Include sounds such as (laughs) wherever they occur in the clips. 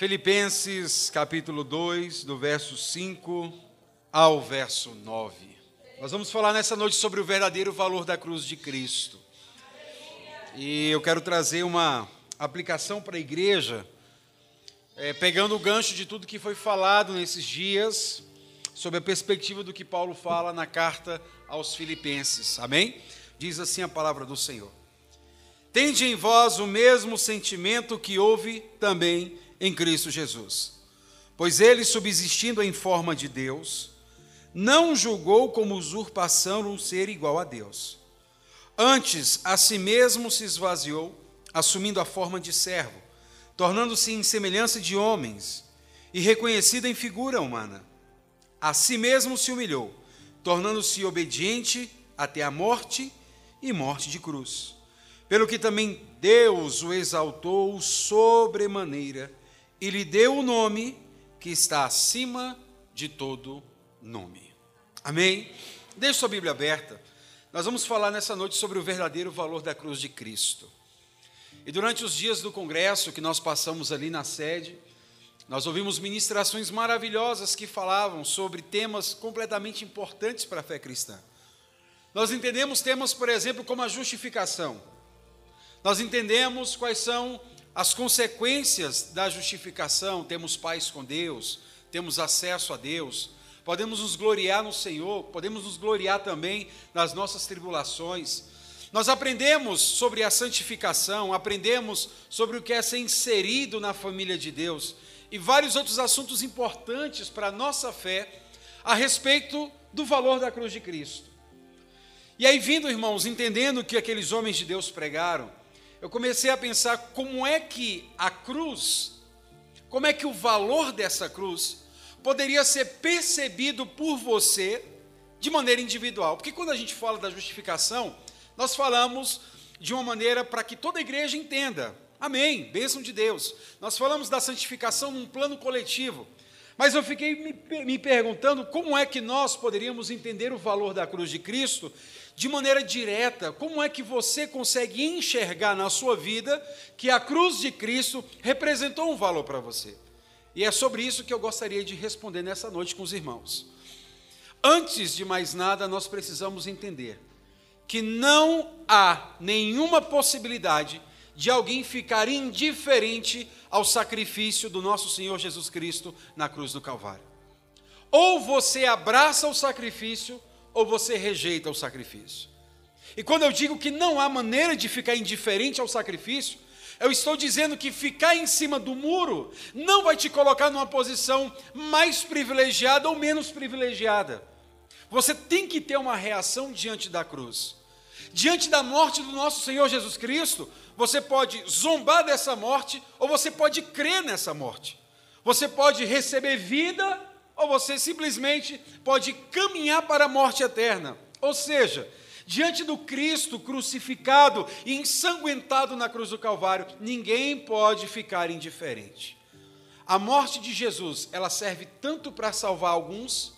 Filipenses capítulo 2, do verso 5 ao verso 9. Nós vamos falar nessa noite sobre o verdadeiro valor da cruz de Cristo. E eu quero trazer uma aplicação para a igreja, é, pegando o gancho de tudo que foi falado nesses dias, sobre a perspectiva do que Paulo fala na carta aos Filipenses. Amém? Diz assim a palavra do Senhor. Tende em vós o mesmo sentimento que houve também em Cristo Jesus. Pois ele, subsistindo em forma de Deus, não julgou como usurpação um ser igual a Deus. Antes, a si mesmo se esvaziou, assumindo a forma de servo, tornando-se em semelhança de homens e reconhecido em figura humana. A si mesmo se humilhou, tornando-se obediente até a morte e morte de cruz. Pelo que também Deus o exaltou sobremaneira e lhe deu o nome que está acima de todo nome. Amém? Deixe sua Bíblia aberta. Nós vamos falar nessa noite sobre o verdadeiro valor da cruz de Cristo. E durante os dias do congresso que nós passamos ali na sede, nós ouvimos ministrações maravilhosas que falavam sobre temas completamente importantes para a fé cristã. Nós entendemos temas, por exemplo, como a justificação. Nós entendemos quais são as consequências da justificação, temos paz com Deus, temos acesso a Deus, podemos nos gloriar no Senhor, podemos nos gloriar também nas nossas tribulações. Nós aprendemos sobre a santificação, aprendemos sobre o que é ser inserido na família de Deus e vários outros assuntos importantes para a nossa fé a respeito do valor da cruz de Cristo. E aí, vindo, irmãos, entendendo que aqueles homens de Deus pregaram, eu comecei a pensar como é que a cruz, como é que o valor dessa cruz poderia ser percebido por você de maneira individual. Porque quando a gente fala da justificação, nós falamos de uma maneira para que toda a igreja entenda. Amém, bênção de Deus. Nós falamos da santificação num plano coletivo. Mas eu fiquei me, me perguntando como é que nós poderíamos entender o valor da cruz de Cristo de maneira direta, como é que você consegue enxergar na sua vida que a cruz de Cristo representou um valor para você? E é sobre isso que eu gostaria de responder nessa noite com os irmãos. Antes de mais nada, nós precisamos entender que não há nenhuma possibilidade de alguém ficar indiferente ao sacrifício do nosso Senhor Jesus Cristo na cruz do Calvário. Ou você abraça o sacrifício, ou você rejeita o sacrifício. E quando eu digo que não há maneira de ficar indiferente ao sacrifício, eu estou dizendo que ficar em cima do muro não vai te colocar numa posição mais privilegiada ou menos privilegiada. Você tem que ter uma reação diante da cruz. Diante da morte do nosso Senhor Jesus Cristo, você pode zombar dessa morte ou você pode crer nessa morte. Você pode receber vida ou você simplesmente pode caminhar para a morte eterna. Ou seja, diante do Cristo crucificado e ensanguentado na cruz do Calvário, ninguém pode ficar indiferente. A morte de Jesus, ela serve tanto para salvar alguns,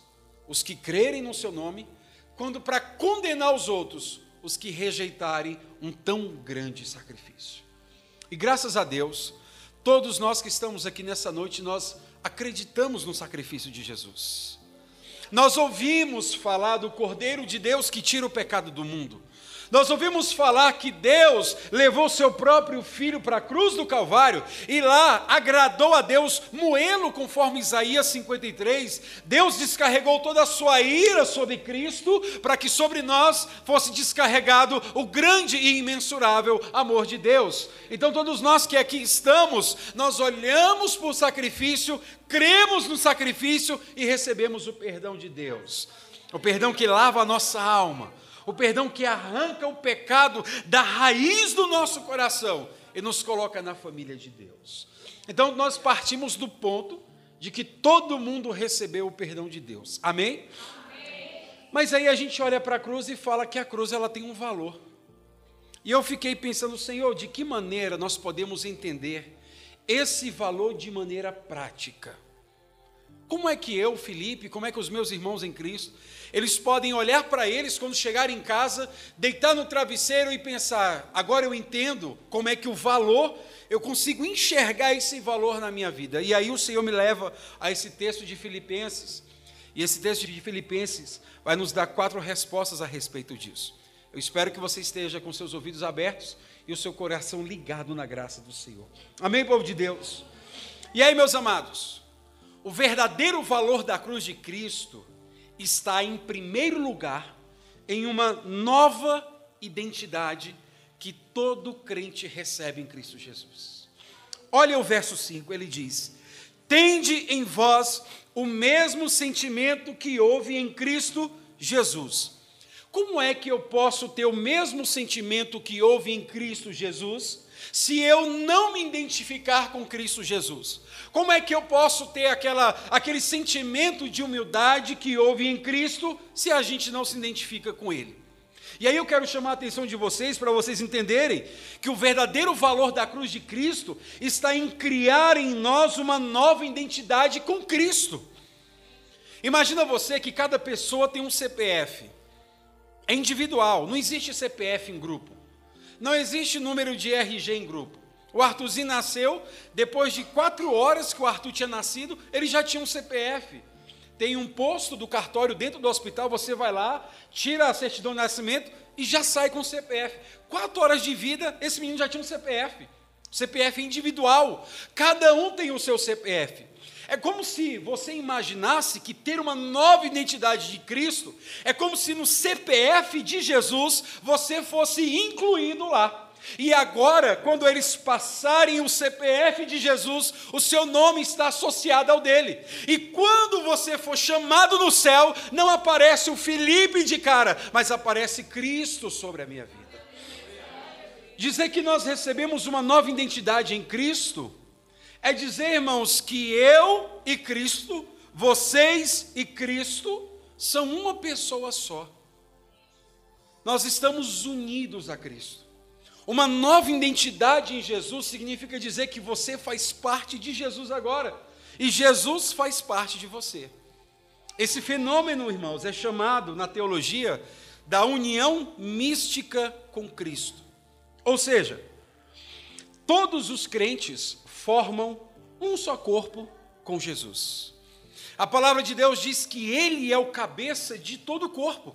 os que crerem no seu nome, quanto para condenar os outros, os que rejeitarem um tão grande sacrifício. E graças a Deus, todos nós que estamos aqui nessa noite, nós acreditamos no sacrifício de Jesus. Nós ouvimos falar do Cordeiro de Deus que tira o pecado do mundo. Nós ouvimos falar que Deus levou seu próprio filho para a cruz do Calvário e lá agradou a Deus moê-lo, conforme Isaías 53. Deus descarregou toda a sua ira sobre Cristo para que sobre nós fosse descarregado o grande e imensurável amor de Deus. Então, todos nós que aqui estamos, nós olhamos para o sacrifício, cremos no sacrifício e recebemos o perdão de Deus. O perdão que lava a nossa alma o perdão que arranca o pecado da raiz do nosso coração e nos coloca na família de Deus. Então nós partimos do ponto de que todo mundo recebeu o perdão de Deus. Amém? Amém. Mas aí a gente olha para a cruz e fala que a cruz ela tem um valor. E eu fiquei pensando, Senhor, de que maneira nós podemos entender esse valor de maneira prática? Como é que eu, Felipe, como é que os meus irmãos em Cristo, eles podem olhar para eles quando chegarem em casa, deitar no travesseiro e pensar: agora eu entendo como é que o valor, eu consigo enxergar esse valor na minha vida. E aí o Senhor me leva a esse texto de Filipenses. E esse texto de Filipenses vai nos dar quatro respostas a respeito disso. Eu espero que você esteja com seus ouvidos abertos e o seu coração ligado na graça do Senhor. Amém, povo de Deus? E aí, meus amados, o verdadeiro valor da cruz de Cristo está, em primeiro lugar, em uma nova identidade que todo crente recebe em Cristo Jesus. Olha o verso 5, ele diz: Tende em vós o mesmo sentimento que houve em Cristo Jesus. Como é que eu posso ter o mesmo sentimento que houve em Cristo Jesus se eu não me identificar com Cristo Jesus? Como é que eu posso ter aquela, aquele sentimento de humildade que houve em Cristo se a gente não se identifica com Ele? E aí eu quero chamar a atenção de vocês para vocês entenderem que o verdadeiro valor da cruz de Cristo está em criar em nós uma nova identidade com Cristo. Imagina você que cada pessoa tem um CPF. É individual, não existe CPF em grupo. Não existe número de RG em grupo. O Arthurzinho nasceu, depois de quatro horas que o Arthur tinha nascido, ele já tinha um CPF. Tem um posto do cartório dentro do hospital, você vai lá, tira a certidão de nascimento e já sai com o CPF. Quatro horas de vida, esse menino já tinha um CPF. CPF individual. Cada um tem o seu CPF. É como se você imaginasse que ter uma nova identidade de Cristo é como se no CPF de Jesus você fosse incluído lá. E agora, quando eles passarem o CPF de Jesus, o seu nome está associado ao dele. E quando você for chamado no céu, não aparece o Felipe de cara, mas aparece Cristo sobre a minha vida. Dizer que nós recebemos uma nova identidade em Cristo é dizer, irmãos, que eu e Cristo, vocês e Cristo, são uma pessoa só. Nós estamos unidos a Cristo. Uma nova identidade em Jesus significa dizer que você faz parte de Jesus agora e Jesus faz parte de você. Esse fenômeno, irmãos, é chamado na teologia da união mística com Cristo. Ou seja, todos os crentes formam um só corpo com Jesus. A palavra de Deus diz que Ele é o cabeça de todo o corpo.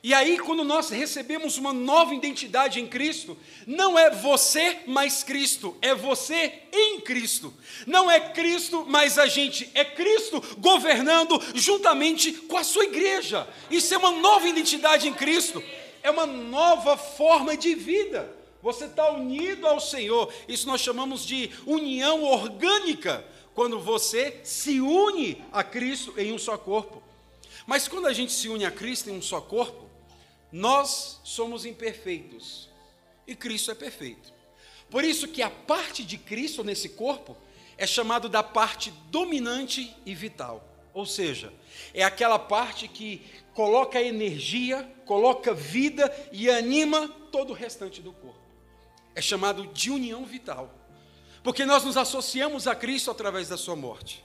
E aí, quando nós recebemos uma nova identidade em Cristo, não é você mais Cristo, é você em Cristo. Não é Cristo mais a gente, é Cristo governando juntamente com a sua igreja. Isso é uma nova identidade em Cristo, é uma nova forma de vida. Você está unido ao Senhor, isso nós chamamos de união orgânica, quando você se une a Cristo em um só corpo. Mas quando a gente se une a Cristo em um só corpo, nós somos imperfeitos e Cristo é perfeito. Por isso que a parte de Cristo nesse corpo é chamado da parte dominante e vital. Ou seja, é aquela parte que coloca energia, coloca vida e anima todo o restante do corpo. É chamado de união vital. Porque nós nos associamos a Cristo através da sua morte.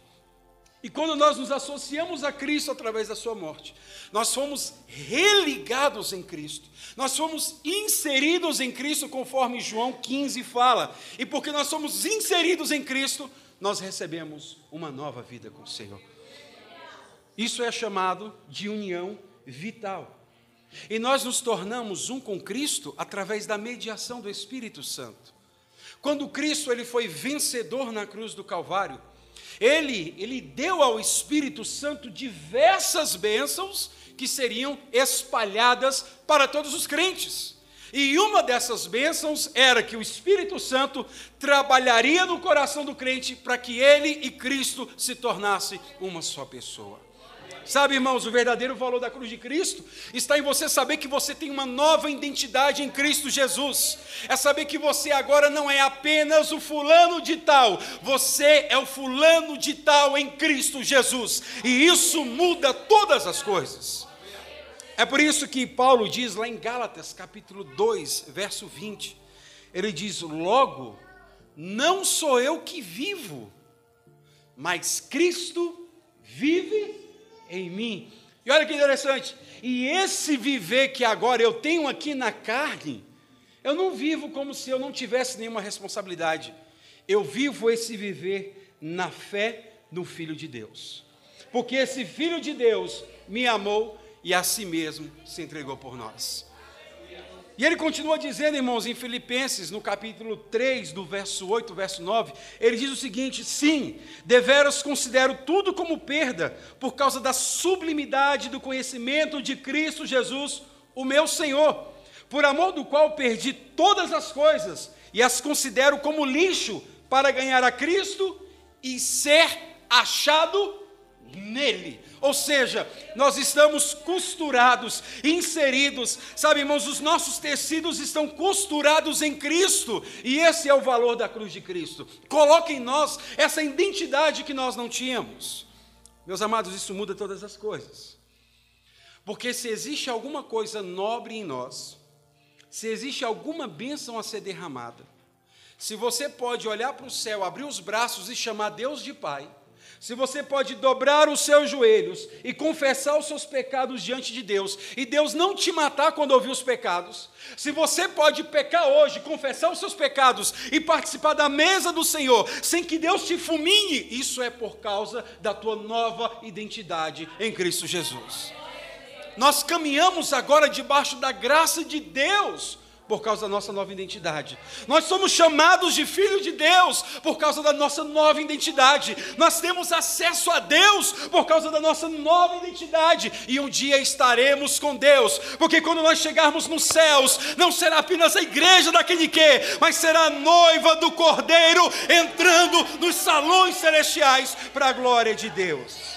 E quando nós nos associamos a Cristo através da sua morte, nós fomos religados em Cristo. Nós fomos inseridos em Cristo, conforme João 15 fala. E porque nós somos inseridos em Cristo, nós recebemos uma nova vida com o Senhor. Isso é chamado de união vital. E nós nos tornamos um com Cristo através da mediação do Espírito Santo. Quando Cristo ele foi vencedor na cruz do Calvário, ele, ele deu ao Espírito Santo diversas bênçãos que seriam espalhadas para todos os crentes. E uma dessas bênçãos era que o Espírito Santo trabalharia no coração do crente para que ele e Cristo se tornassem uma só pessoa. Sabe, irmãos, o verdadeiro valor da cruz de Cristo está em você saber que você tem uma nova identidade em Cristo Jesus. É saber que você agora não é apenas o fulano de tal, você é o fulano de tal em Cristo Jesus. E isso muda todas as coisas. É por isso que Paulo diz lá em Gálatas, capítulo 2, verso 20, ele diz: Logo, não sou eu que vivo, mas Cristo vive em mim. E olha que interessante, e esse viver que agora eu tenho aqui na carne, eu não vivo como se eu não tivesse nenhuma responsabilidade. Eu vivo esse viver na fé no Filho de Deus. Porque esse Filho de Deus me amou e a si mesmo se entregou por nós. E ele continua dizendo, irmãos, em Filipenses, no capítulo 3, do verso 8, verso 9, ele diz o seguinte: Sim, deveras considero tudo como perda, por causa da sublimidade do conhecimento de Cristo Jesus, o meu Senhor, por amor do qual perdi todas as coisas e as considero como lixo para ganhar a Cristo e ser achado nele. Ou seja, nós estamos costurados, inseridos, sabe, irmãos, os nossos tecidos estão costurados em Cristo, e esse é o valor da cruz de Cristo. Coloque em nós essa identidade que nós não tínhamos. Meus amados, isso muda todas as coisas. Porque se existe alguma coisa nobre em nós, se existe alguma bênção a ser derramada, se você pode olhar para o céu, abrir os braços e chamar Deus de Pai, se você pode dobrar os seus joelhos e confessar os seus pecados diante de Deus, e Deus não te matar quando ouvir os pecados, se você pode pecar hoje, confessar os seus pecados e participar da mesa do Senhor, sem que Deus te fulmine, isso é por causa da tua nova identidade em Cristo Jesus. Nós caminhamos agora debaixo da graça de Deus por causa da nossa nova identidade. Nós somos chamados de filhos de Deus por causa da nossa nova identidade. Nós temos acesso a Deus por causa da nossa nova identidade. E um dia estaremos com Deus, porque quando nós chegarmos nos céus, não será apenas a igreja daquele que, mas será a noiva do Cordeiro entrando nos salões celestiais para a glória de Deus.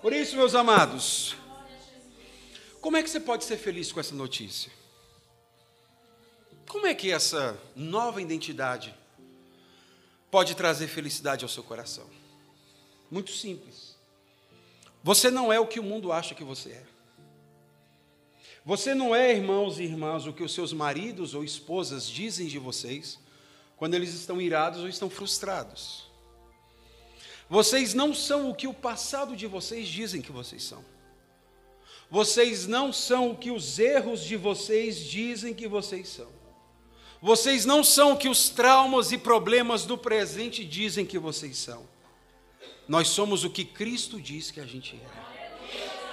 Por isso, meus amados, como é que você pode ser feliz com essa notícia? Como é que essa nova identidade pode trazer felicidade ao seu coração? Muito simples. Você não é o que o mundo acha que você é. Você não é, irmãos e irmãs, o que os seus maridos ou esposas dizem de vocês quando eles estão irados ou estão frustrados. Vocês não são o que o passado de vocês dizem que vocês são. Vocês não são o que os erros de vocês dizem que vocês são. Vocês não são o que os traumas e problemas do presente dizem que vocês são. Nós somos o que Cristo diz que a gente é.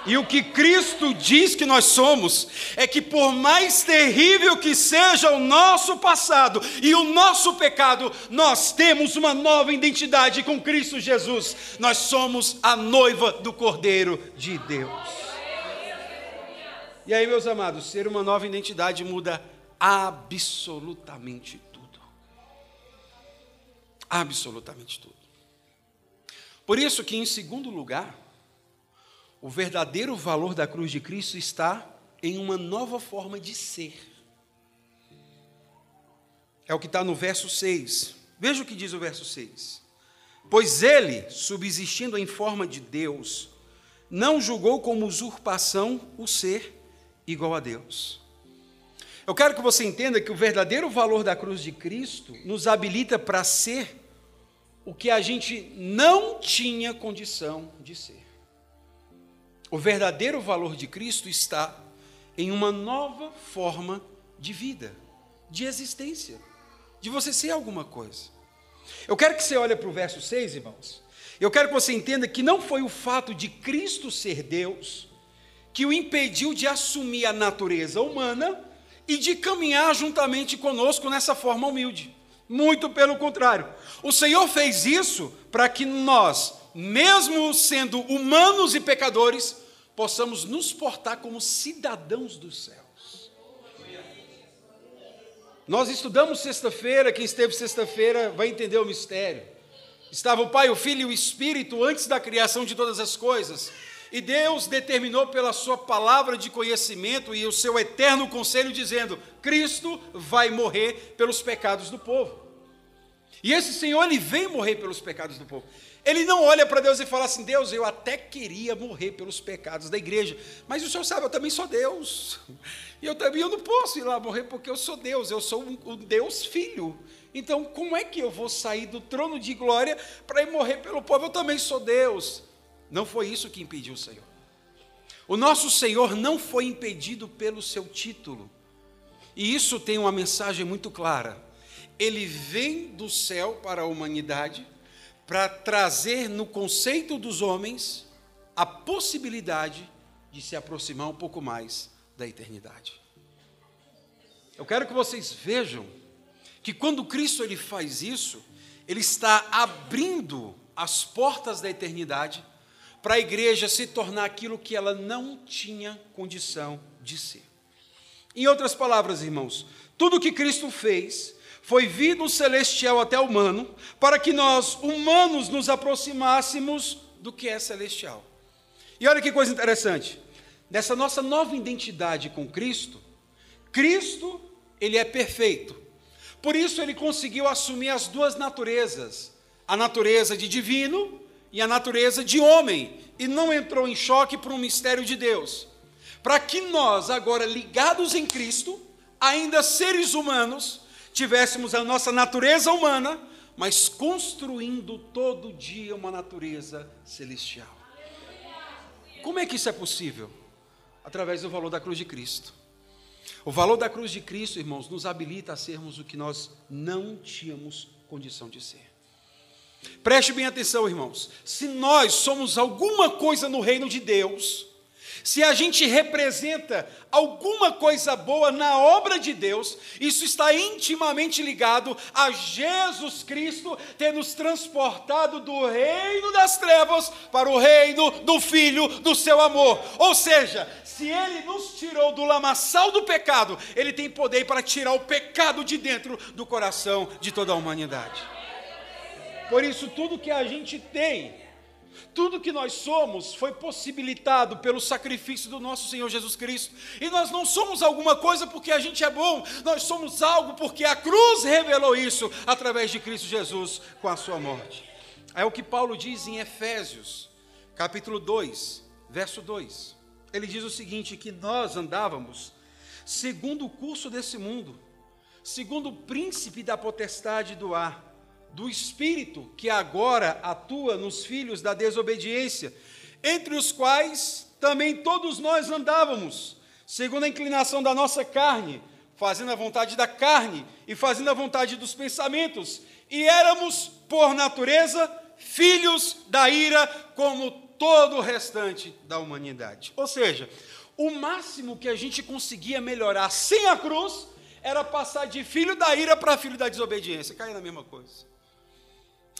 E o que Cristo diz que nós somos é que, por mais terrível que seja o nosso passado e o nosso pecado, nós temos uma nova identidade com Cristo Jesus. Nós somos a noiva do Cordeiro de Deus. E aí, meus amados, ser uma nova identidade muda absolutamente tudo. Absolutamente tudo. Por isso que, em segundo lugar, o verdadeiro valor da cruz de Cristo está em uma nova forma de ser. É o que está no verso 6. Veja o que diz o verso 6. Pois ele, subsistindo em forma de Deus, não julgou como usurpação o ser igual a Deus. Eu quero que você entenda que o verdadeiro valor da cruz de Cristo nos habilita para ser o que a gente não tinha condição de ser. O verdadeiro valor de Cristo está em uma nova forma de vida, de existência, de você ser alguma coisa. Eu quero que você olhe para o verso 6, irmãos. Eu quero que você entenda que não foi o fato de Cristo ser Deus que o impediu de assumir a natureza humana e de caminhar juntamente conosco nessa forma humilde. Muito pelo contrário. O Senhor fez isso para que nós, mesmo sendo humanos e pecadores, possamos nos portar como cidadãos dos céus. Nós estudamos sexta-feira, quem esteve sexta-feira vai entender o mistério. Estava o Pai, o Filho e o Espírito antes da criação de todas as coisas. E Deus determinou pela sua palavra de conhecimento e o seu eterno conselho, dizendo: Cristo vai morrer pelos pecados do povo. E esse Senhor, ele vem morrer pelos pecados do povo. Ele não olha para Deus e fala assim: Deus, eu até queria morrer pelos pecados da igreja, mas o Senhor sabe, eu também sou Deus. E eu também eu não posso ir lá morrer porque eu sou Deus, eu sou um, um Deus filho. Então, como é que eu vou sair do trono de glória para ir morrer pelo povo? Eu também sou Deus. Não foi isso que impediu o Senhor. O nosso Senhor não foi impedido pelo seu título. E isso tem uma mensagem muito clara. Ele vem do céu para a humanidade para trazer no conceito dos homens a possibilidade de se aproximar um pouco mais da eternidade. Eu quero que vocês vejam que quando Cristo ele faz isso, ele está abrindo as portas da eternidade para a igreja se tornar aquilo que ela não tinha condição de ser. Em outras palavras, irmãos, tudo que Cristo fez foi vir do celestial até humano, para que nós, humanos, nos aproximássemos do que é celestial. E olha que coisa interessante. Nessa nossa nova identidade com Cristo, Cristo, ele é perfeito. Por isso ele conseguiu assumir as duas naturezas, a natureza de divino e a natureza de homem, e não entrou em choque por um mistério de Deus. Para que nós, agora ligados em Cristo, ainda seres humanos, tivéssemos a nossa natureza humana, mas construindo todo dia uma natureza celestial. Como é que isso é possível? Através do valor da cruz de Cristo. O valor da cruz de Cristo, irmãos, nos habilita a sermos o que nós não tínhamos condição de ser. Preste bem atenção, irmãos. Se nós somos alguma coisa no reino de Deus, se a gente representa alguma coisa boa na obra de Deus, isso está intimamente ligado a Jesus Cristo ter nos transportado do reino das trevas para o reino do Filho do seu amor. Ou seja, se ele nos tirou do lamaçal do pecado, ele tem poder para tirar o pecado de dentro do coração de toda a humanidade. Por isso, tudo que a gente tem tudo que nós somos foi possibilitado pelo sacrifício do nosso Senhor Jesus Cristo. E nós não somos alguma coisa porque a gente é bom, nós somos algo porque a cruz revelou isso através de Cristo Jesus com a sua morte. É o que Paulo diz em Efésios, capítulo 2, verso 2. Ele diz o seguinte: que nós andávamos segundo o curso desse mundo, segundo o príncipe da potestade do ar do Espírito que agora atua nos filhos da desobediência, entre os quais também todos nós andávamos, segundo a inclinação da nossa carne, fazendo a vontade da carne e fazendo a vontade dos pensamentos, e éramos, por natureza, filhos da ira, como todo o restante da humanidade. Ou seja, o máximo que a gente conseguia melhorar sem a cruz era passar de filho da ira para filho da desobediência, cair na mesma coisa.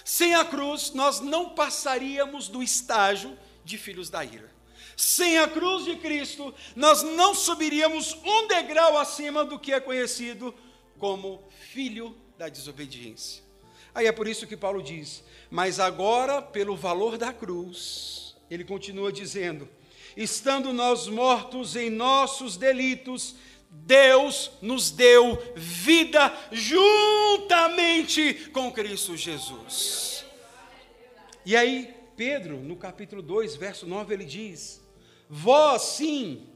Sem a cruz, nós não passaríamos do estágio de filhos da ira. Sem a cruz de Cristo, nós não subiríamos um degrau acima do que é conhecido como filho da desobediência. Aí é por isso que Paulo diz: Mas agora, pelo valor da cruz, ele continua dizendo: Estando nós mortos em nossos delitos, Deus nos deu vida juntamente com Cristo Jesus. E aí, Pedro, no capítulo 2, verso 9, ele diz: Vós sim,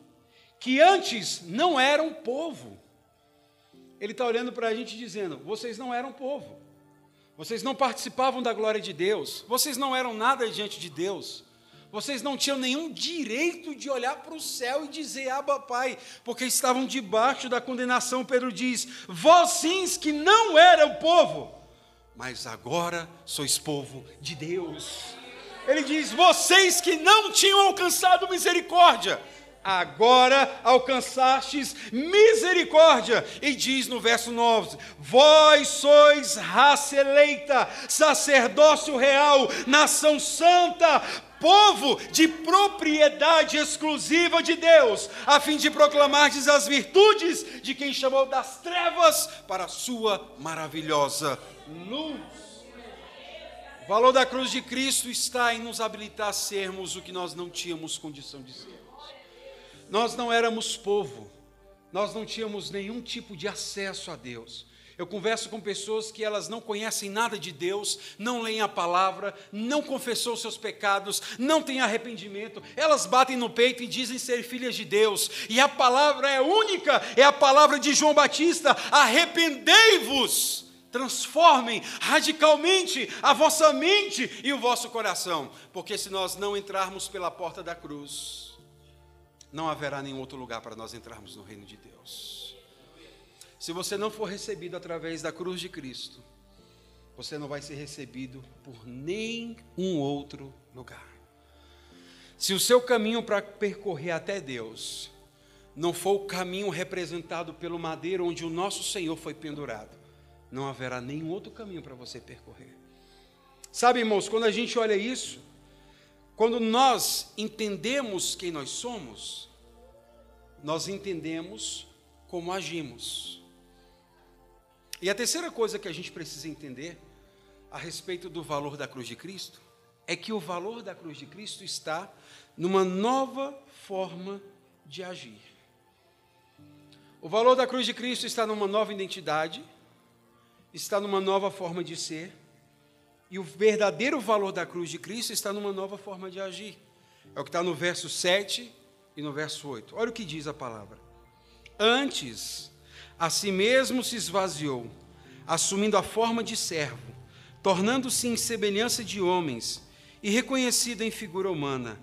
que antes não eram povo. Ele está olhando para a gente dizendo: Vocês não eram povo. Vocês não participavam da glória de Deus. Vocês não eram nada diante de Deus vocês não tinham nenhum direito de olhar para o céu e dizer, Abba Pai, porque estavam debaixo da condenação. Pedro diz: Vós sims que não eram povo, mas agora sois povo de Deus. Ele diz: Vocês que não tinham alcançado misericórdia, agora alcançastes misericórdia. E diz no verso 9: Vós sois raça eleita, sacerdócio real, nação santa, povo de propriedade exclusiva de Deus, a fim de proclamar as virtudes de quem chamou das trevas para a sua maravilhosa luz. O valor da cruz de Cristo está em nos habilitar a sermos o que nós não tínhamos condição de sermos. Nós não éramos povo, nós não tínhamos nenhum tipo de acesso a Deus. Eu converso com pessoas que elas não conhecem nada de Deus, não leem a palavra, não confessou seus pecados, não têm arrependimento. Elas batem no peito e dizem ser filhas de Deus. E a palavra é única, é a palavra de João Batista: arrependei-vos transformem radicalmente a vossa mente e o vosso coração, porque se nós não entrarmos pela porta da cruz, não haverá nenhum outro lugar para nós entrarmos no reino de Deus. Se você não for recebido através da cruz de Cristo, você não vai ser recebido por nenhum outro lugar. Se o seu caminho para percorrer até Deus não for o caminho representado pelo madeiro onde o nosso Senhor foi pendurado, não haverá nenhum outro caminho para você percorrer. Sabe, irmãos, quando a gente olha isso, quando nós entendemos quem nós somos, nós entendemos como agimos. E a terceira coisa que a gente precisa entender a respeito do valor da cruz de Cristo é que o valor da cruz de Cristo está numa nova forma de agir. O valor da cruz de Cristo está numa nova identidade está numa nova forma de ser, e o verdadeiro valor da cruz de Cristo está numa nova forma de agir. É o que está no verso 7 e no verso 8. Olha o que diz a palavra. Antes, a si mesmo se esvaziou, assumindo a forma de servo, tornando-se em semelhança de homens e reconhecido em figura humana.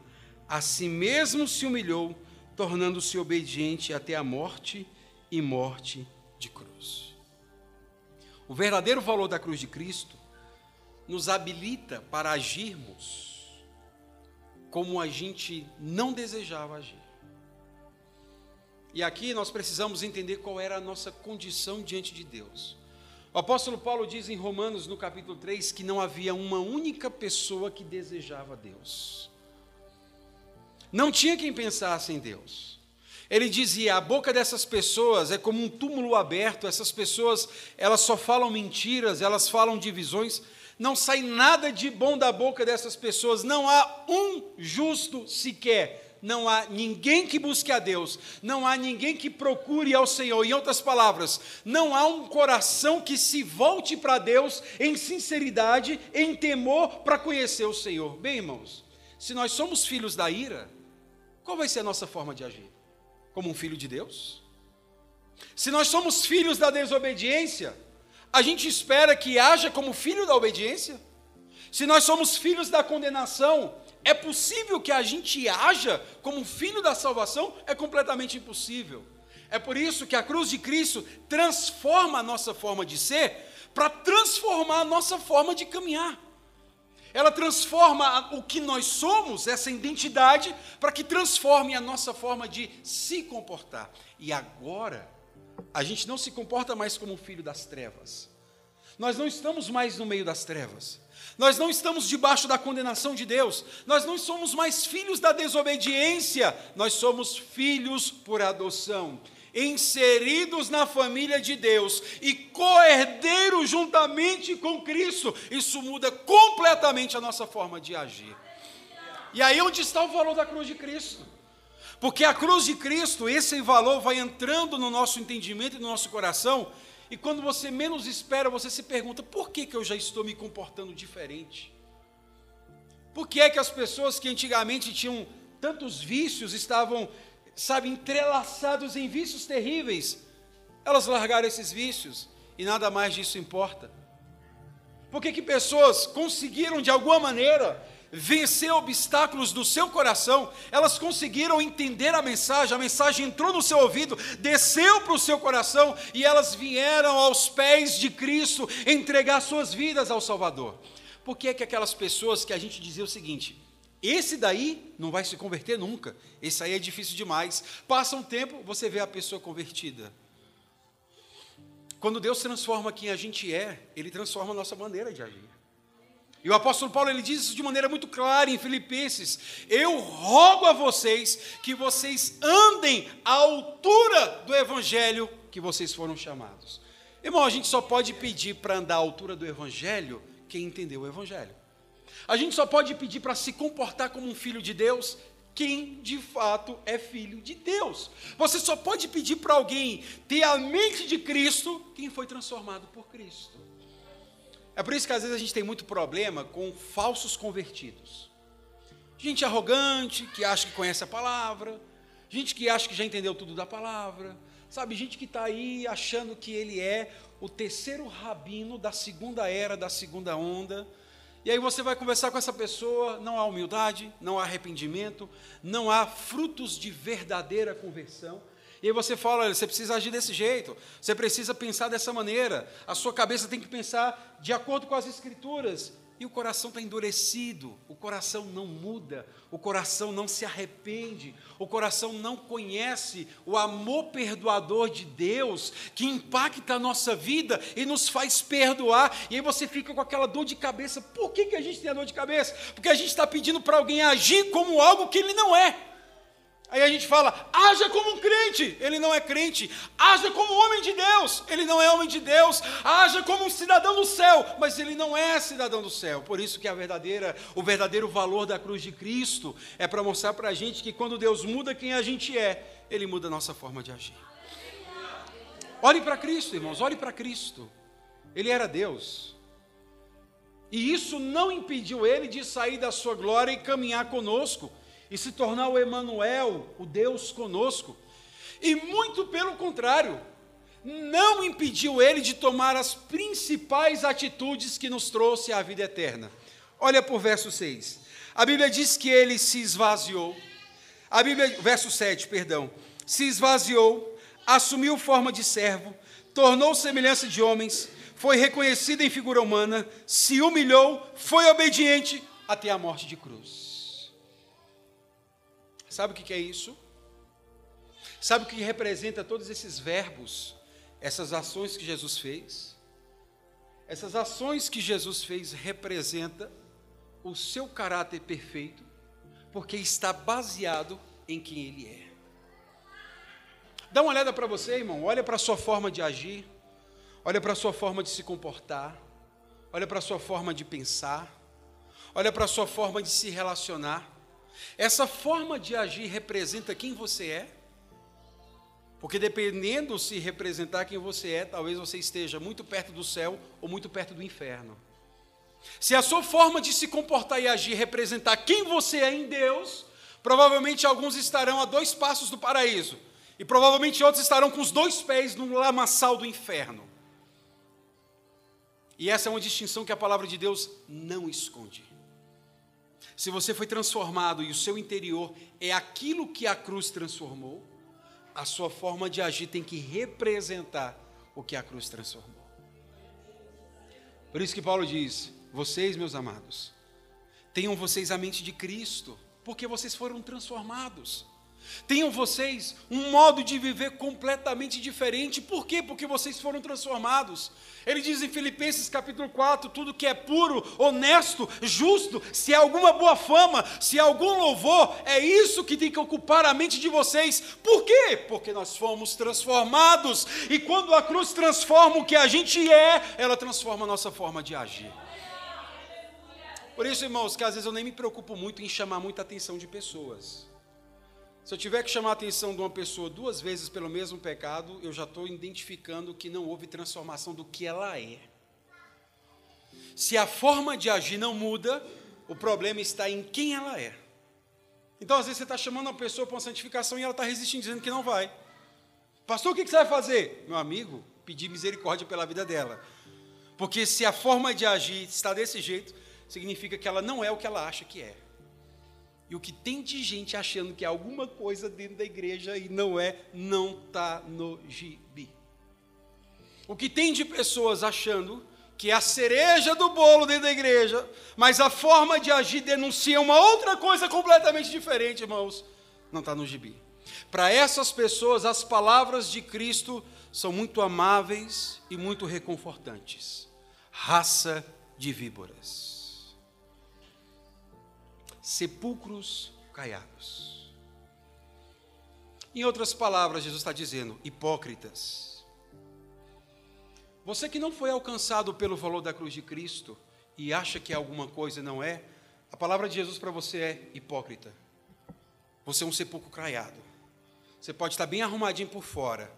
A si mesmo se humilhou, tornando-se obediente até a morte e morte de cruz. O verdadeiro valor da cruz de Cristo nos habilita para agirmos como a gente não desejava agir. E aqui nós precisamos entender qual era a nossa condição diante de Deus. O apóstolo Paulo diz em Romanos, no capítulo 3, que não havia uma única pessoa que desejava Deus. Não tinha quem pensasse em Deus. Ele dizia: a boca dessas pessoas é como um túmulo aberto, essas pessoas, elas só falam mentiras, elas falam divisões, não sai nada de bom da boca dessas pessoas, não há um justo sequer. Não há ninguém que busque a Deus, não há ninguém que procure ao Senhor. Em outras palavras, não há um coração que se volte para Deus em sinceridade, em temor, para conhecer o Senhor. Bem, irmãos, se nós somos filhos da ira, qual vai ser a nossa forma de agir? como um filho de Deus? Se nós somos filhos da desobediência, a gente espera que haja como filho da obediência? Se nós somos filhos da condenação, é possível que a gente haja como filho da salvação? É completamente impossível. É por isso que a cruz de Cristo transforma a nossa forma de ser para transformar a nossa forma de caminhar ela transforma o que nós somos, essa identidade, para que transforme a nossa forma de se comportar. E agora, a gente não se comporta mais como filho das trevas. Nós não estamos mais no meio das trevas. Nós não estamos debaixo da condenação de Deus. Nós não somos mais filhos da desobediência. Nós somos filhos por adoção inseridos na família de Deus e coerdeiros juntamente com Cristo, isso muda completamente a nossa forma de agir. E aí onde está o valor da cruz de Cristo? Porque a cruz de Cristo, esse valor vai entrando no nosso entendimento e no nosso coração, e quando você menos espera, você se pergunta: por que, que eu já estou me comportando diferente? Por que é que as pessoas que antigamente tinham tantos vícios estavam sabe, entrelaçados em vícios terríveis, elas largaram esses vícios e nada mais disso importa. Por que, que pessoas conseguiram de alguma maneira vencer obstáculos do seu coração, elas conseguiram entender a mensagem, a mensagem entrou no seu ouvido, desceu para o seu coração e elas vieram aos pés de Cristo entregar suas vidas ao Salvador. Por que, que aquelas pessoas que a gente dizia o seguinte: esse daí não vai se converter nunca. Esse aí é difícil demais. Passa um tempo, você vê a pessoa convertida. Quando Deus transforma quem a gente é, Ele transforma a nossa maneira de agir. E o apóstolo Paulo ele diz isso de maneira muito clara em Filipenses: Eu rogo a vocês que vocês andem à altura do evangelho que vocês foram chamados. Irmão, a gente só pode pedir para andar à altura do evangelho quem entendeu o evangelho. A gente só pode pedir para se comportar como um filho de Deus quem de fato é filho de Deus. Você só pode pedir para alguém ter a mente de Cristo quem foi transformado por Cristo. É por isso que às vezes a gente tem muito problema com falsos convertidos. Gente arrogante, que acha que conhece a palavra, gente que acha que já entendeu tudo da palavra, sabe? Gente que está aí achando que ele é o terceiro rabino da segunda era, da segunda onda. E aí você vai conversar com essa pessoa, não há humildade, não há arrependimento, não há frutos de verdadeira conversão. E aí você fala, olha, você precisa agir desse jeito, você precisa pensar dessa maneira, a sua cabeça tem que pensar de acordo com as escrituras. E o coração está endurecido, o coração não muda, o coração não se arrepende, o coração não conhece o amor perdoador de Deus que impacta a nossa vida e nos faz perdoar. E aí você fica com aquela dor de cabeça. Por que, que a gente tem a dor de cabeça? Porque a gente está pedindo para alguém agir como algo que ele não é. Aí a gente fala, haja como um crente, ele não é crente, haja como homem de Deus, ele não é homem de Deus, haja como um cidadão do céu, mas ele não é cidadão do céu. Por isso que a verdadeira, o verdadeiro valor da cruz de Cristo é para mostrar para a gente que quando Deus muda quem a gente é, ele muda a nossa forma de agir. Olhe para Cristo, irmãos, olhe para Cristo. Ele era Deus. E isso não impediu ele de sair da sua glória e caminhar conosco e se tornar o Emanuel, o Deus conosco. E muito pelo contrário, não impediu ele de tomar as principais atitudes que nos trouxe à vida eterna. Olha por verso 6. A Bíblia diz que ele se esvaziou. A Bíblia, verso 7, perdão. Se esvaziou, assumiu forma de servo, tornou semelhança de homens, foi reconhecido em figura humana, se humilhou, foi obediente até a morte de cruz. Sabe o que é isso? Sabe o que representa todos esses verbos, essas ações que Jesus fez? Essas ações que Jesus fez representa o seu caráter perfeito, porque está baseado em quem ele é. Dá uma olhada para você, irmão, olha para a sua forma de agir, olha para a sua forma de se comportar, olha para a sua forma de pensar, olha para a sua forma de se relacionar. Essa forma de agir representa quem você é? Porque dependendo se representar quem você é, talvez você esteja muito perto do céu ou muito perto do inferno. Se a sua forma de se comportar e agir representar quem você é em Deus, provavelmente alguns estarão a dois passos do paraíso, e provavelmente outros estarão com os dois pés no lamaçal do inferno. E essa é uma distinção que a palavra de Deus não esconde. Se você foi transformado e o seu interior é aquilo que a cruz transformou, a sua forma de agir tem que representar o que a cruz transformou. Por isso que Paulo diz: Vocês, meus amados, tenham vocês a mente de Cristo, porque vocês foram transformados. Tenham vocês um modo de viver completamente diferente. Por quê? Porque vocês foram transformados. Ele diz em Filipenses capítulo 4: tudo que é puro, honesto, justo, se há alguma boa fama, se há algum louvor, é isso que tem que ocupar a mente de vocês. Por quê? Porque nós fomos transformados. E quando a cruz transforma o que a gente é, ela transforma a nossa forma de agir. Por isso, irmãos, que às vezes eu nem me preocupo muito em chamar muita atenção de pessoas. Se eu tiver que chamar a atenção de uma pessoa duas vezes pelo mesmo pecado, eu já estou identificando que não houve transformação do que ela é. Se a forma de agir não muda, o problema está em quem ela é. Então, às vezes, você está chamando uma pessoa para uma santificação e ela está resistindo, dizendo que não vai. Pastor, o que você vai fazer? Meu amigo, pedir misericórdia pela vida dela. Porque se a forma de agir está desse jeito, significa que ela não é o que ela acha que é. E o que tem de gente achando que é alguma coisa dentro da igreja e não é, não está no gibi. O que tem de pessoas achando que é a cereja do bolo dentro da igreja, mas a forma de agir denuncia uma outra coisa completamente diferente, irmãos, não está no gibi. Para essas pessoas, as palavras de Cristo são muito amáveis e muito reconfortantes. Raça de víboras sepulcros caiados. Em outras palavras, Jesus está dizendo: hipócritas. Você que não foi alcançado pelo valor da cruz de Cristo e acha que alguma coisa não é, a palavra de Jesus para você é hipócrita. Você é um sepulcro craiado. Você pode estar bem arrumadinho por fora,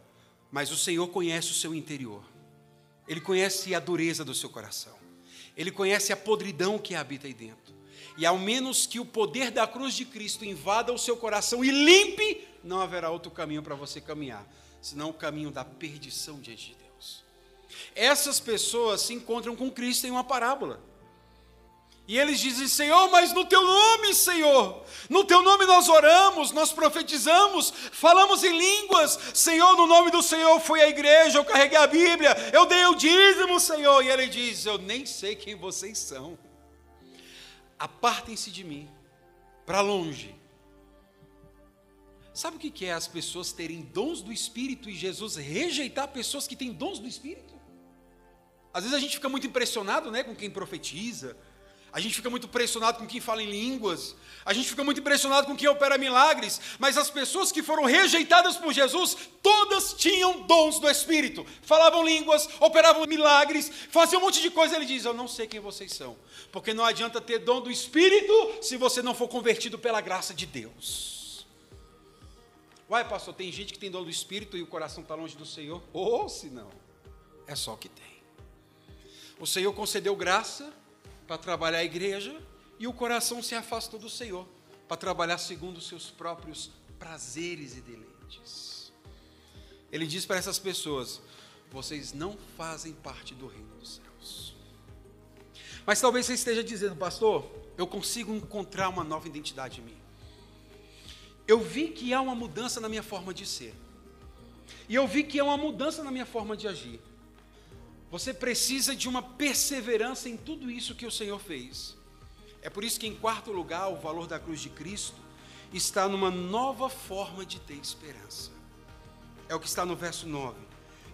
mas o Senhor conhece o seu interior. Ele conhece a dureza do seu coração. Ele conhece a podridão que habita aí dentro. E ao menos que o poder da cruz de Cristo invada o seu coração e limpe, não haverá outro caminho para você caminhar, senão o caminho da perdição diante de Deus. Essas pessoas se encontram com Cristo em uma parábola. E eles dizem: Senhor, mas no teu nome, Senhor, no teu nome nós oramos, nós profetizamos, falamos em línguas. Senhor, no nome do Senhor fui à igreja, eu carreguei a Bíblia, eu dei o dízimo, Senhor. E ele diz: Eu nem sei quem vocês são. Apartem-se de mim, para longe. Sabe o que é as pessoas terem dons do Espírito e Jesus rejeitar pessoas que têm dons do Espírito? Às vezes a gente fica muito impressionado né, com quem profetiza a gente fica muito impressionado com quem fala em línguas, a gente fica muito impressionado com quem opera milagres, mas as pessoas que foram rejeitadas por Jesus, todas tinham dons do Espírito, falavam línguas, operavam milagres, faziam um monte de coisa. Ele diz: Eu não sei quem vocês são, porque não adianta ter dom do Espírito se você não for convertido pela graça de Deus. Uai, pastor, tem gente que tem dom do Espírito e o coração está longe do Senhor? Ou se não, é só o que tem. O Senhor concedeu graça para trabalhar a igreja e o coração se afastou do Senhor para trabalhar segundo os seus próprios prazeres e deleites. Ele diz para essas pessoas: vocês não fazem parte do reino dos céus. Mas talvez você esteja dizendo, pastor, eu consigo encontrar uma nova identidade em mim. Eu vi que há uma mudança na minha forma de ser. E eu vi que há uma mudança na minha forma de agir. Você precisa de uma perseverança em tudo isso que o Senhor fez. É por isso que, em quarto lugar, o valor da cruz de Cristo está numa nova forma de ter esperança. É o que está no verso 9.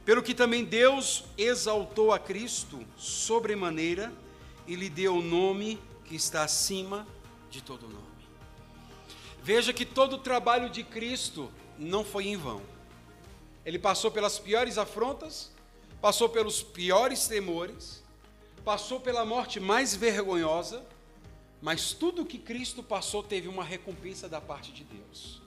Pelo que também Deus exaltou a Cristo sobremaneira e lhe deu o nome que está acima de todo nome. Veja que todo o trabalho de Cristo não foi em vão. Ele passou pelas piores afrontas, passou pelos piores temores, passou pela morte mais vergonhosa, mas tudo que Cristo passou teve uma recompensa da parte de Deus.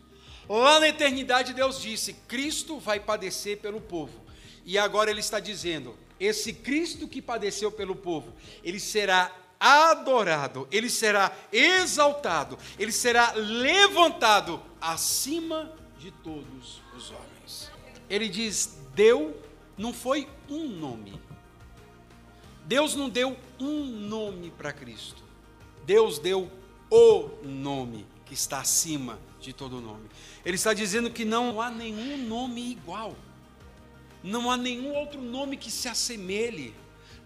Lá na eternidade, Deus disse: Cristo vai padecer pelo povo. E agora Ele está dizendo: esse Cristo que padeceu pelo povo, ele será adorado, ele será exaltado, ele será levantado acima de todos os homens. Ele diz: deu não foi um nome. Deus não deu um nome para Cristo. Deus deu o nome que está acima de todo nome. Ele está dizendo que não há nenhum nome igual. Não há nenhum outro nome que se assemelhe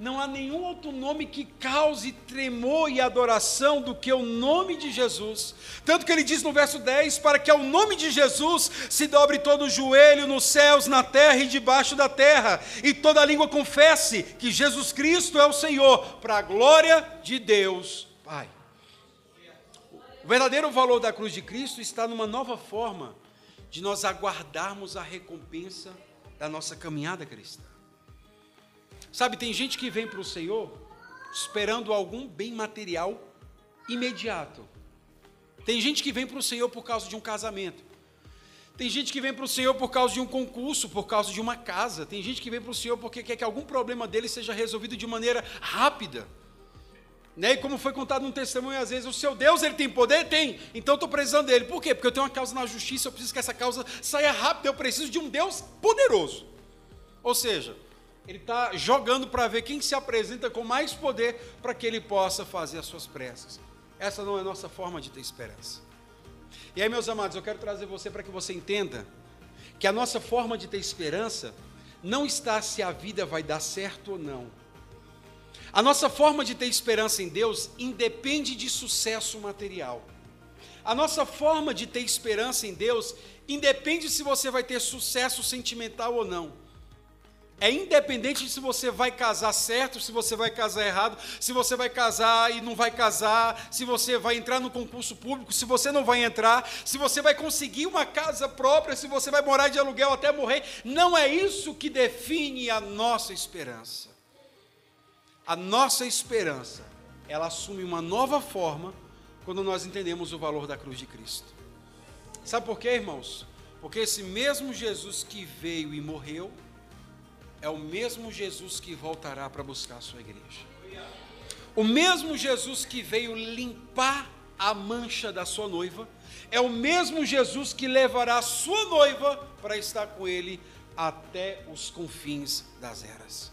não há nenhum outro nome que cause tremor e adoração do que o nome de Jesus. Tanto que ele diz no verso 10: para que ao nome de Jesus se dobre todo o joelho nos céus, na terra e debaixo da terra, e toda língua confesse que Jesus Cristo é o Senhor, para a glória de Deus Pai. O verdadeiro valor da cruz de Cristo está numa nova forma de nós aguardarmos a recompensa da nossa caminhada cristã. Sabe, tem gente que vem para o Senhor esperando algum bem material imediato. Tem gente que vem para o Senhor por causa de um casamento. Tem gente que vem para o Senhor por causa de um concurso, por causa de uma casa. Tem gente que vem para o Senhor porque quer que algum problema dele seja resolvido de maneira rápida. Né? E como foi contado num testemunho, às vezes, o seu Deus ele tem poder? Tem. Então estou precisando dele. Por quê? Porque eu tenho uma causa na justiça, eu preciso que essa causa saia rápido, eu preciso de um Deus poderoso. Ou seja, ele está jogando para ver quem se apresenta com mais poder para que ele possa fazer as suas preces. Essa não é a nossa forma de ter esperança. E aí, meus amados, eu quero trazer você para que você entenda que a nossa forma de ter esperança não está se a vida vai dar certo ou não. A nossa forma de ter esperança em Deus independe de sucesso material. A nossa forma de ter esperança em Deus independe se você vai ter sucesso sentimental ou não. É independente de se você vai casar certo, se você vai casar errado, se você vai casar e não vai casar, se você vai entrar no concurso público, se você não vai entrar, se você vai conseguir uma casa própria, se você vai morar de aluguel até morrer. Não é isso que define a nossa esperança. A nossa esperança, ela assume uma nova forma quando nós entendemos o valor da cruz de Cristo. Sabe por quê, irmãos? Porque esse mesmo Jesus que veio e morreu é o mesmo Jesus que voltará para buscar a sua igreja. O mesmo Jesus que veio limpar a mancha da sua noiva é o mesmo Jesus que levará a sua noiva para estar com ele até os confins das eras.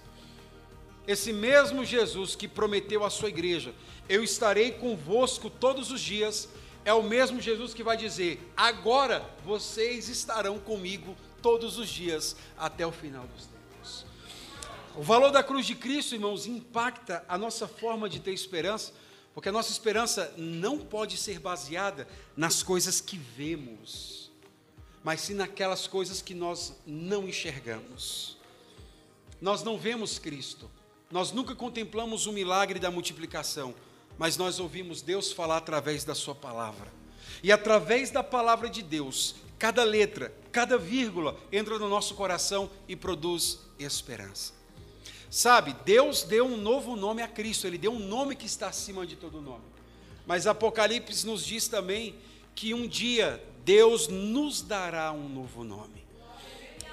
Esse mesmo Jesus que prometeu à sua igreja: Eu estarei convosco todos os dias, é o mesmo Jesus que vai dizer: Agora vocês estarão comigo todos os dias até o final dos tempos. O valor da cruz de Cristo, irmãos, impacta a nossa forma de ter esperança, porque a nossa esperança não pode ser baseada nas coisas que vemos, mas sim naquelas coisas que nós não enxergamos. Nós não vemos Cristo, nós nunca contemplamos o milagre da multiplicação, mas nós ouvimos Deus falar através da Sua palavra. E através da palavra de Deus, cada letra, cada vírgula entra no nosso coração e produz esperança. Sabe, Deus deu um novo nome a Cristo, Ele deu um nome que está acima de todo nome. Mas Apocalipse nos diz também que um dia Deus nos dará um novo nome.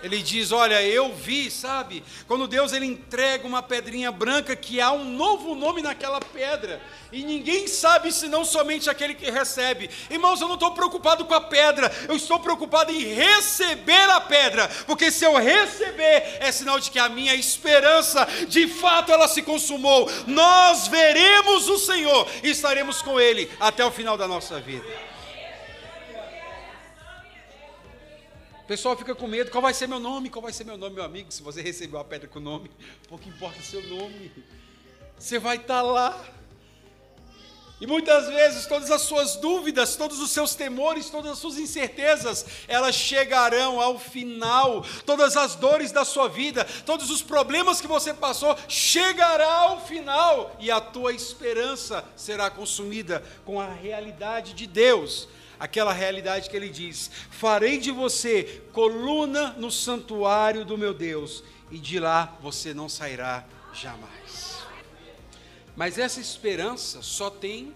Ele diz: Olha, eu vi, sabe? Quando Deus ele entrega uma pedrinha branca que há um novo nome naquela pedra, e ninguém sabe senão somente aquele que recebe. Irmãos, eu não estou preocupado com a pedra, eu estou preocupado em receber a pedra, porque se eu receber, é sinal de que a minha esperança, de fato, ela se consumou. Nós veremos o Senhor e estaremos com Ele até o final da nossa vida. O pessoal fica com medo, qual vai ser meu nome? Qual vai ser meu nome, meu amigo? Se você recebeu a pedra com o nome, (laughs) pouco importa o seu nome. Você vai estar tá lá. E muitas vezes todas as suas dúvidas, todos os seus temores, todas as suas incertezas, elas chegarão ao final. Todas as dores da sua vida, todos os problemas que você passou, chegará ao final e a tua esperança será consumida com a realidade de Deus aquela realidade que ele diz: Farei de você coluna no santuário do meu Deus, e de lá você não sairá jamais. Mas essa esperança só tem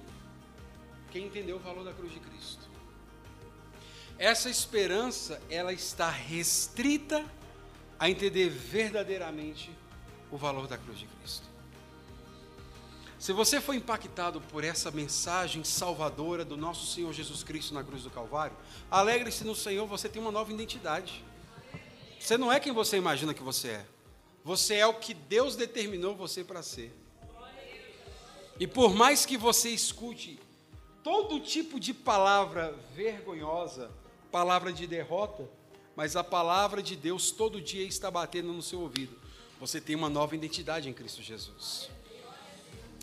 quem entendeu o valor da cruz de Cristo. Essa esperança, ela está restrita a entender verdadeiramente o valor da cruz de Cristo. Se você foi impactado por essa mensagem salvadora do nosso Senhor Jesus Cristo na cruz do Calvário, alegre-se no Senhor, você tem uma nova identidade. Você não é quem você imagina que você é. Você é o que Deus determinou você para ser. E por mais que você escute todo tipo de palavra vergonhosa, palavra de derrota, mas a palavra de Deus todo dia está batendo no seu ouvido. Você tem uma nova identidade em Cristo Jesus.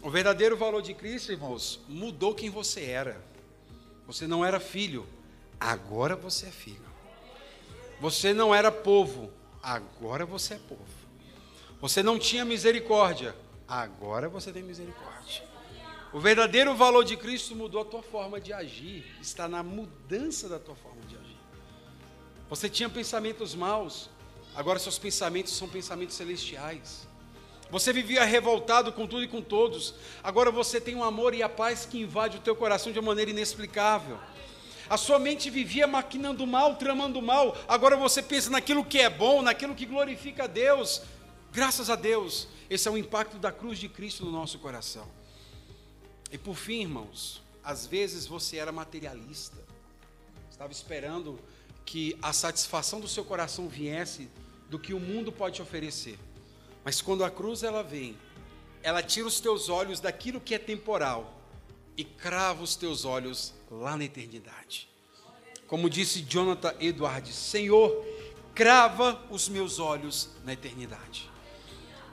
O verdadeiro valor de Cristo, irmãos, mudou quem você era. Você não era filho, agora você é filho. Você não era povo, agora você é povo. Você não tinha misericórdia, agora você tem misericórdia. O verdadeiro valor de Cristo mudou a tua forma de agir, está na mudança da tua forma de agir. Você tinha pensamentos maus, agora seus pensamentos são pensamentos celestiais. Você vivia revoltado com tudo e com todos. Agora você tem um amor e a paz que invade o teu coração de uma maneira inexplicável. A sua mente vivia maquinando mal, tramando mal. Agora você pensa naquilo que é bom, naquilo que glorifica a Deus. Graças a Deus, esse é o impacto da cruz de Cristo no nosso coração. E por fim, irmãos, às vezes você era materialista. Estava esperando que a satisfação do seu coração viesse do que o mundo pode te oferecer. Mas quando a cruz ela vem, ela tira os teus olhos daquilo que é temporal e crava os teus olhos lá na eternidade. Como disse Jonathan Edwards, Senhor, crava os meus olhos na eternidade.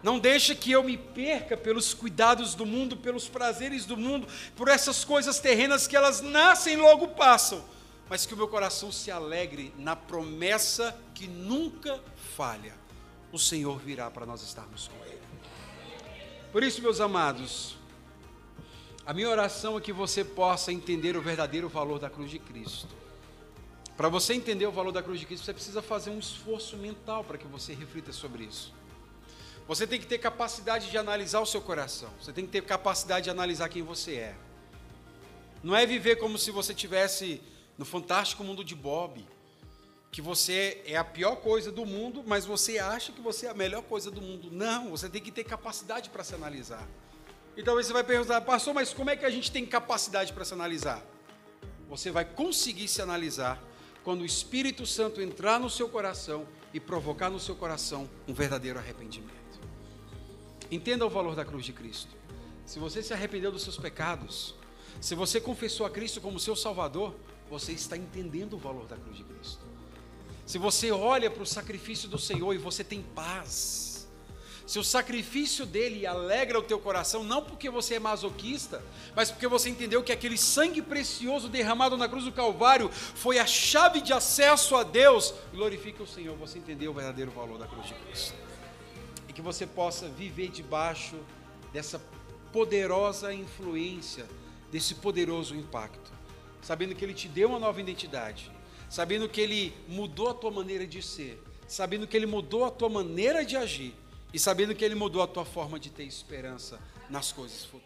Não deixa que eu me perca pelos cuidados do mundo, pelos prazeres do mundo, por essas coisas terrenas que elas nascem e logo passam, mas que o meu coração se alegre na promessa que nunca falha o Senhor virá para nós estarmos com Ele. Por isso, meus amados, a minha oração é que você possa entender o verdadeiro valor da cruz de Cristo. Para você entender o valor da cruz de Cristo, você precisa fazer um esforço mental para que você reflita sobre isso. Você tem que ter capacidade de analisar o seu coração. Você tem que ter capacidade de analisar quem você é. Não é viver como se você tivesse no fantástico mundo de Bob, que você é a pior coisa do mundo, mas você acha que você é a melhor coisa do mundo. Não, você tem que ter capacidade para se analisar. E talvez você vai perguntar, pastor, mas como é que a gente tem capacidade para se analisar? Você vai conseguir se analisar quando o Espírito Santo entrar no seu coração e provocar no seu coração um verdadeiro arrependimento. Entenda o valor da cruz de Cristo. Se você se arrependeu dos seus pecados, se você confessou a Cristo como seu Salvador, você está entendendo o valor da cruz de Cristo. Se você olha para o sacrifício do Senhor e você tem paz, se o sacrifício dele alegra o teu coração, não porque você é masoquista, mas porque você entendeu que aquele sangue precioso derramado na cruz do Calvário foi a chave de acesso a Deus, glorifique o Senhor, você entendeu o verdadeiro valor da cruz de Cristo. E que você possa viver debaixo dessa poderosa influência, desse poderoso impacto, sabendo que Ele te deu uma nova identidade, sabendo que Ele mudou a tua maneira de ser, sabendo que Ele mudou a tua maneira de agir e sabendo que Ele mudou a tua forma de ter esperança nas coisas futuras.